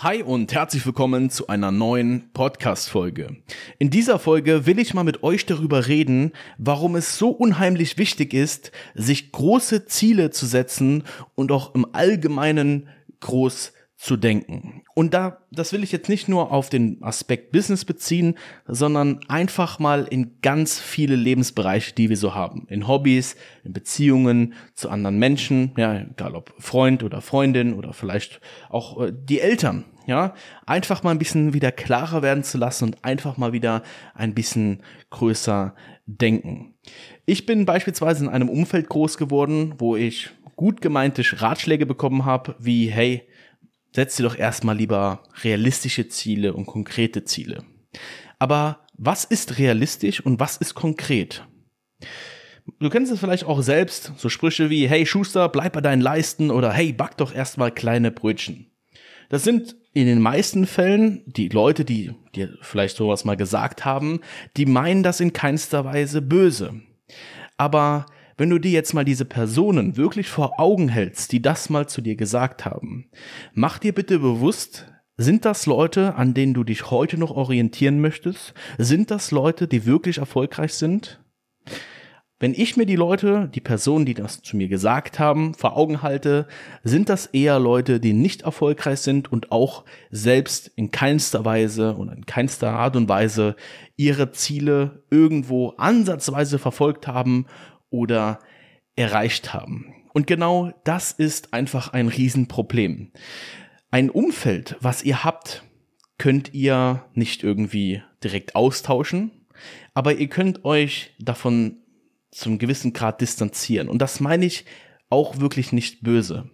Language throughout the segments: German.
Hi und herzlich willkommen zu einer neuen Podcast-Folge. In dieser Folge will ich mal mit euch darüber reden, warum es so unheimlich wichtig ist, sich große Ziele zu setzen und auch im Allgemeinen groß zu denken. Und da, das will ich jetzt nicht nur auf den Aspekt Business beziehen, sondern einfach mal in ganz viele Lebensbereiche, die wir so haben. In Hobbys, in Beziehungen zu anderen Menschen, ja, egal ob Freund oder Freundin oder vielleicht auch äh, die Eltern, ja. Einfach mal ein bisschen wieder klarer werden zu lassen und einfach mal wieder ein bisschen größer denken. Ich bin beispielsweise in einem Umfeld groß geworden, wo ich gut gemeinte Ratschläge bekommen habe, wie, hey, setz dir doch erstmal lieber realistische Ziele und konkrete Ziele. Aber was ist realistisch und was ist konkret? Du kennst es vielleicht auch selbst, so Sprüche wie, hey Schuster, bleib bei deinen Leisten oder hey, back doch erstmal kleine Brötchen. Das sind in den meisten Fällen die Leute, die dir vielleicht sowas mal gesagt haben, die meinen das in keinster Weise böse. Aber wenn du dir jetzt mal diese Personen wirklich vor Augen hältst, die das mal zu dir gesagt haben, mach dir bitte bewusst, sind das Leute, an denen du dich heute noch orientieren möchtest? Sind das Leute, die wirklich erfolgreich sind? Wenn ich mir die Leute, die Personen, die das zu mir gesagt haben, vor Augen halte, sind das eher Leute, die nicht erfolgreich sind und auch selbst in keinster Weise und in keinster Art und Weise ihre Ziele irgendwo ansatzweise verfolgt haben oder erreicht haben. Und genau das ist einfach ein Riesenproblem. Ein Umfeld, was ihr habt, könnt ihr nicht irgendwie direkt austauschen, aber ihr könnt euch davon zum gewissen Grad distanzieren. Und das meine ich auch wirklich nicht böse.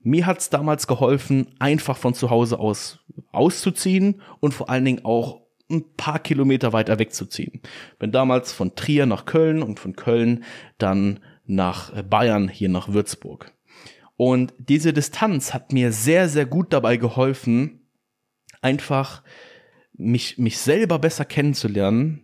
Mir hat's damals geholfen, einfach von zu Hause aus auszuziehen und vor allen Dingen auch ein paar Kilometer weiter wegzuziehen. Bin damals von Trier nach Köln und von Köln dann nach Bayern, hier nach Würzburg. Und diese Distanz hat mir sehr, sehr gut dabei geholfen, einfach mich, mich selber besser kennenzulernen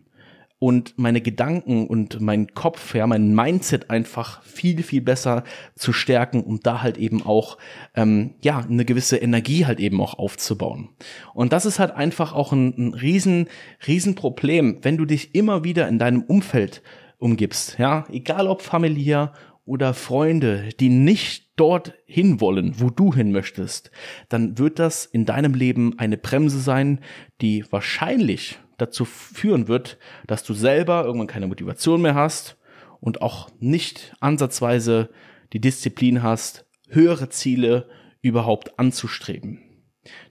und meine Gedanken und mein Kopf, ja, mein Mindset einfach viel, viel besser zu stärken, um da halt eben auch, ähm, ja, eine gewisse Energie halt eben auch aufzubauen. Und das ist halt einfach auch ein, ein riesen, riesen Problem, wenn du dich immer wieder in deinem Umfeld umgibst, ja, egal ob familiär oder Freunde, die nicht dort hin wollen, wo du hin möchtest, dann wird das in deinem Leben eine Bremse sein, die wahrscheinlich dazu führen wird, dass du selber irgendwann keine Motivation mehr hast und auch nicht ansatzweise die Disziplin hast, höhere Ziele überhaupt anzustreben.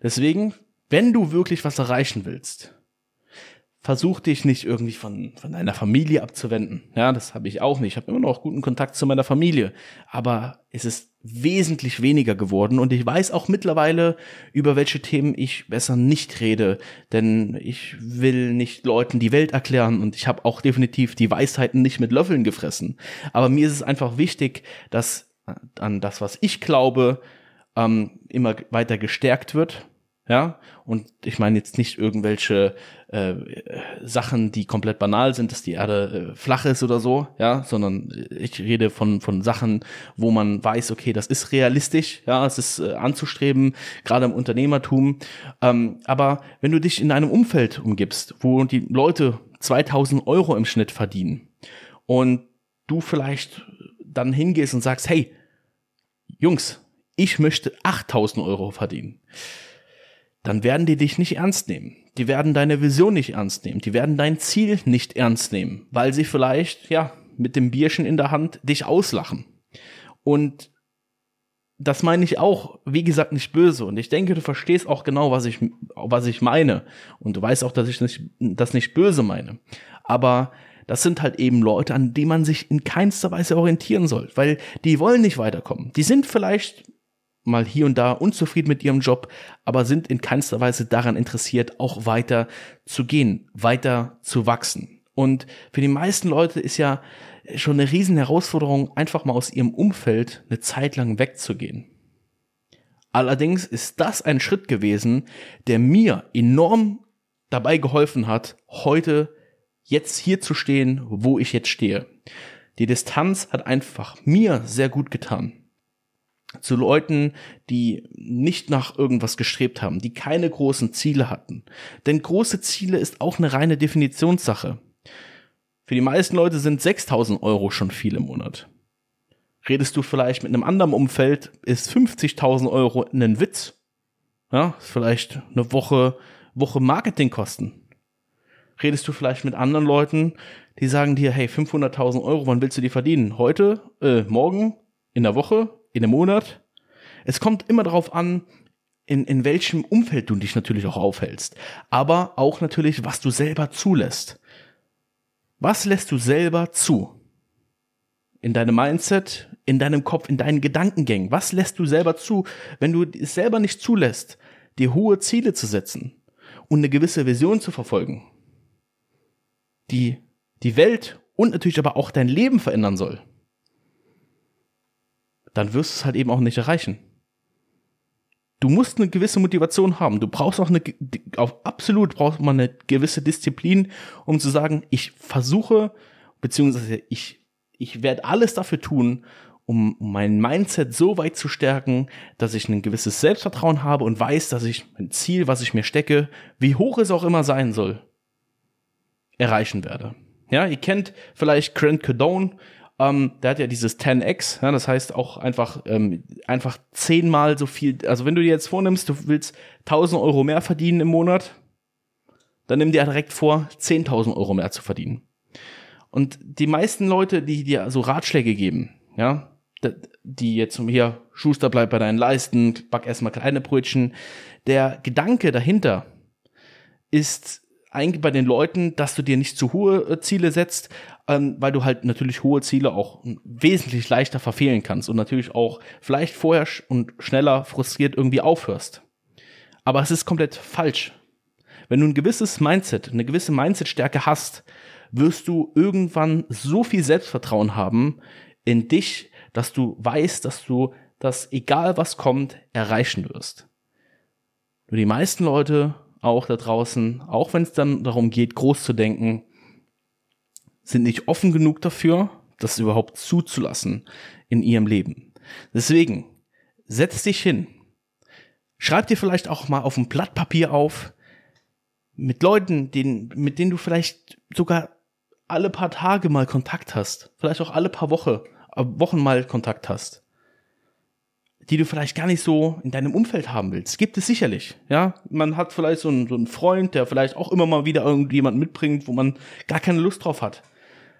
Deswegen, wenn du wirklich was erreichen willst, versuch dich nicht irgendwie von, von deiner Familie abzuwenden. Ja, das habe ich auch nicht. Ich habe immer noch guten Kontakt zu meiner Familie. Aber es ist wesentlich weniger geworden und ich weiß auch mittlerweile, über welche Themen ich besser nicht rede, denn ich will nicht Leuten die Welt erklären und ich habe auch definitiv die Weisheiten nicht mit Löffeln gefressen. Aber mir ist es einfach wichtig, dass an das, was ich glaube, ähm, immer weiter gestärkt wird ja, und ich meine jetzt nicht irgendwelche äh, Sachen, die komplett banal sind, dass die Erde äh, flach ist oder so, ja, sondern ich rede von von Sachen, wo man weiß, okay, das ist realistisch, ja, es ist äh, anzustreben, gerade im Unternehmertum. Ähm, aber wenn du dich in einem Umfeld umgibst, wo die Leute 2000 Euro im Schnitt verdienen und du vielleicht dann hingehst und sagst, hey, Jungs, ich möchte 8000 Euro verdienen dann werden die dich nicht ernst nehmen. Die werden deine Vision nicht ernst nehmen. Die werden dein Ziel nicht ernst nehmen, weil sie vielleicht, ja, mit dem Bierchen in der Hand dich auslachen. Und das meine ich auch, wie gesagt, nicht böse. Und ich denke, du verstehst auch genau, was ich, was ich meine. Und du weißt auch, dass ich nicht, das nicht böse meine. Aber das sind halt eben Leute, an die man sich in keinster Weise orientieren soll, weil die wollen nicht weiterkommen. Die sind vielleicht mal hier und da unzufrieden mit ihrem Job, aber sind in keinster Weise daran interessiert, auch weiter zu gehen, weiter zu wachsen. Und für die meisten Leute ist ja schon eine riesen Herausforderung, einfach mal aus ihrem Umfeld eine Zeit lang wegzugehen. Allerdings ist das ein Schritt gewesen, der mir enorm dabei geholfen hat, heute jetzt hier zu stehen, wo ich jetzt stehe. Die Distanz hat einfach mir sehr gut getan. Zu Leuten, die nicht nach irgendwas gestrebt haben, die keine großen Ziele hatten. Denn große Ziele ist auch eine reine Definitionssache. Für die meisten Leute sind 6000 Euro schon viel im Monat. Redest du vielleicht mit einem anderen Umfeld, ist 50.000 Euro ein Witz. Ja, vielleicht eine Woche, Woche Marketingkosten. Redest du vielleicht mit anderen Leuten, die sagen dir, hey, 500.000 Euro, wann willst du die verdienen? Heute, äh, morgen, in der Woche, in einem Monat? Es kommt immer darauf an, in, in welchem Umfeld du dich natürlich auch aufhältst. Aber auch natürlich, was du selber zulässt. Was lässt du selber zu? In deinem Mindset, in deinem Kopf, in deinen Gedankengängen? Was lässt du selber zu, wenn du es selber nicht zulässt, dir hohe Ziele zu setzen und eine gewisse Vision zu verfolgen, die die Welt und natürlich aber auch dein Leben verändern soll? Dann wirst du es halt eben auch nicht erreichen. Du musst eine gewisse Motivation haben. Du brauchst auch eine, auf absolut braucht man eine gewisse Disziplin, um zu sagen, ich versuche, beziehungsweise ich, ich werde alles dafür tun, um mein Mindset so weit zu stärken, dass ich ein gewisses Selbstvertrauen habe und weiß, dass ich mein Ziel, was ich mir stecke, wie hoch es auch immer sein soll, erreichen werde. Ja, ihr kennt vielleicht Grant Cardone, ähm, der hat ja dieses 10x, ja, das heißt auch einfach, ähm, einfach zehnmal so viel, also wenn du dir jetzt vornimmst, du willst 1000 Euro mehr verdienen im Monat, dann nimm dir direkt vor, 10.000 Euro mehr zu verdienen. Und die meisten Leute, die dir so Ratschläge geben, ja, die jetzt hier, Schuster bleibt bei deinen Leisten, back erstmal kleine Brötchen. Der Gedanke dahinter ist eigentlich bei den Leuten, dass du dir nicht zu hohe äh, Ziele setzt, ähm, weil du halt natürlich hohe Ziele auch wesentlich leichter verfehlen kannst und natürlich auch vielleicht vorher und schneller frustriert irgendwie aufhörst. Aber es ist komplett falsch. Wenn du ein gewisses Mindset, eine gewisse Mindset-Stärke hast, wirst du irgendwann so viel Selbstvertrauen haben in dich, dass du weißt, dass du das, egal was kommt, erreichen wirst. Nur die meisten Leute, auch da draußen, auch wenn es dann darum geht, groß zu denken, sind nicht offen genug dafür, das überhaupt zuzulassen in ihrem Leben. Deswegen, setz dich hin. Schreib dir vielleicht auch mal auf ein Blatt Papier auf, mit Leuten, denen, mit denen du vielleicht sogar alle paar Tage mal Kontakt hast, vielleicht auch alle paar Wochen Wochen mal Kontakt hast, die du vielleicht gar nicht so in deinem Umfeld haben willst. Gibt es sicherlich, ja. Man hat vielleicht so einen, so einen Freund, der vielleicht auch immer mal wieder irgendjemand mitbringt, wo man gar keine Lust drauf hat.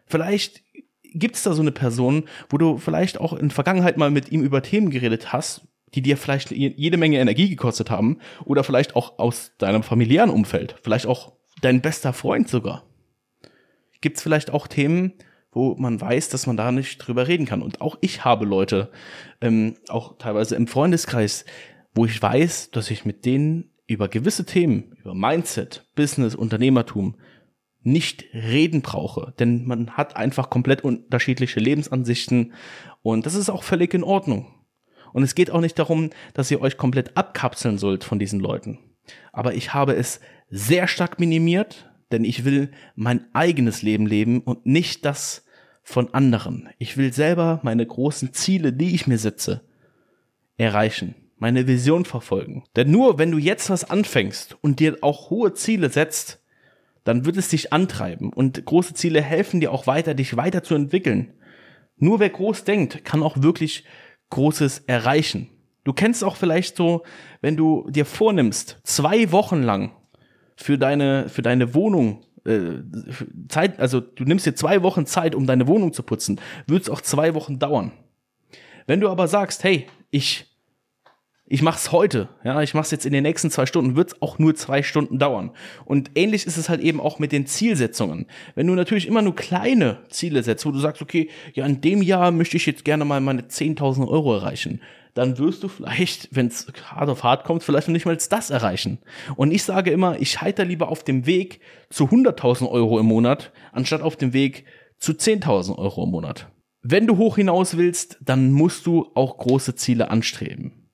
Vielleicht gibt es da so eine Person, wo du vielleicht auch in Vergangenheit mal mit ihm über Themen geredet hast, die dir vielleicht jede Menge Energie gekostet haben oder vielleicht auch aus deinem familiären Umfeld, vielleicht auch dein bester Freund sogar. Gibt es vielleicht auch Themen, wo man weiß, dass man da nicht drüber reden kann. Und auch ich habe Leute, ähm, auch teilweise im Freundeskreis, wo ich weiß, dass ich mit denen über gewisse Themen, über Mindset, Business, Unternehmertum nicht reden brauche. Denn man hat einfach komplett unterschiedliche Lebensansichten und das ist auch völlig in Ordnung. Und es geht auch nicht darum, dass ihr euch komplett abkapseln sollt von diesen Leuten. Aber ich habe es sehr stark minimiert, denn ich will mein eigenes Leben leben und nicht das von anderen. Ich will selber meine großen Ziele, die ich mir setze, erreichen, meine Vision verfolgen. Denn nur wenn du jetzt was anfängst und dir auch hohe Ziele setzt, dann wird es dich antreiben und große Ziele helfen dir auch weiter, dich weiterzuentwickeln. Nur wer groß denkt, kann auch wirklich Großes erreichen. Du kennst auch vielleicht so, wenn du dir vornimmst, zwei Wochen lang für deine, für deine Wohnung äh, Zeit, also du nimmst dir zwei Wochen Zeit, um deine Wohnung zu putzen, wird es auch zwei Wochen dauern. Wenn du aber sagst, hey, ich ich mach's heute, ja, ich mach's jetzt in den nächsten zwei Stunden, wird's auch nur zwei Stunden dauern. Und ähnlich ist es halt eben auch mit den Zielsetzungen. Wenn du natürlich immer nur kleine Ziele setzt, wo du sagst, okay, ja, in dem Jahr möchte ich jetzt gerne mal meine 10.000 Euro erreichen, dann wirst du vielleicht, wenn es hart auf hart kommt, vielleicht noch nicht mal das erreichen. Und ich sage immer, ich heiter lieber auf dem Weg zu 100.000 Euro im Monat, anstatt auf dem Weg zu 10.000 Euro im Monat. Wenn du hoch hinaus willst, dann musst du auch große Ziele anstreben.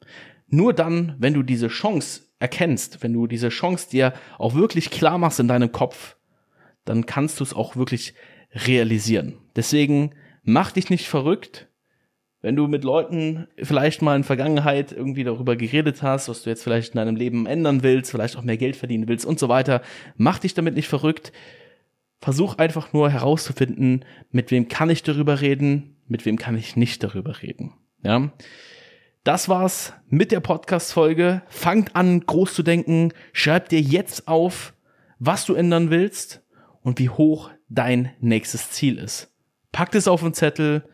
Nur dann, wenn du diese Chance erkennst, wenn du diese Chance dir auch wirklich klar machst in deinem Kopf, dann kannst du es auch wirklich realisieren. Deswegen mach dich nicht verrückt, wenn du mit Leuten vielleicht mal in Vergangenheit irgendwie darüber geredet hast, was du jetzt vielleicht in deinem Leben ändern willst, vielleicht auch mehr Geld verdienen willst und so weiter, mach dich damit nicht verrückt. Versuch einfach nur herauszufinden, mit wem kann ich darüber reden, mit wem kann ich nicht darüber reden. Ja. Das war's mit der Podcast-Folge. Fangt an, groß zu denken. Schreib dir jetzt auf, was du ändern willst und wie hoch dein nächstes Ziel ist. Pack es auf einen Zettel,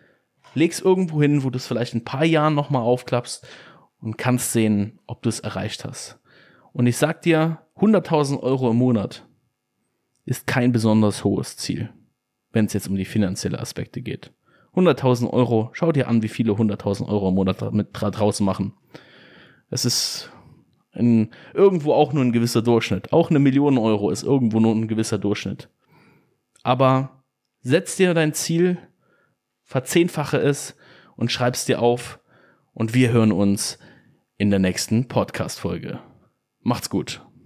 leg's irgendwo hin, wo du es vielleicht in ein paar Jahren nochmal aufklappst und kannst sehen, ob du es erreicht hast. Und ich sag dir, 100.000 Euro im Monat ist kein besonders hohes Ziel, wenn es jetzt um die finanzielle Aspekte geht. 100.000 Euro, schau dir an, wie viele 100.000 Euro im Monat mit draußen machen. Es ist ein, irgendwo auch nur ein gewisser Durchschnitt. Auch eine Million Euro ist irgendwo nur ein gewisser Durchschnitt. Aber setz dir dein Ziel, verzehnfache es und schreib's dir auf und wir hören uns in der nächsten Podcast-Folge. Macht's gut.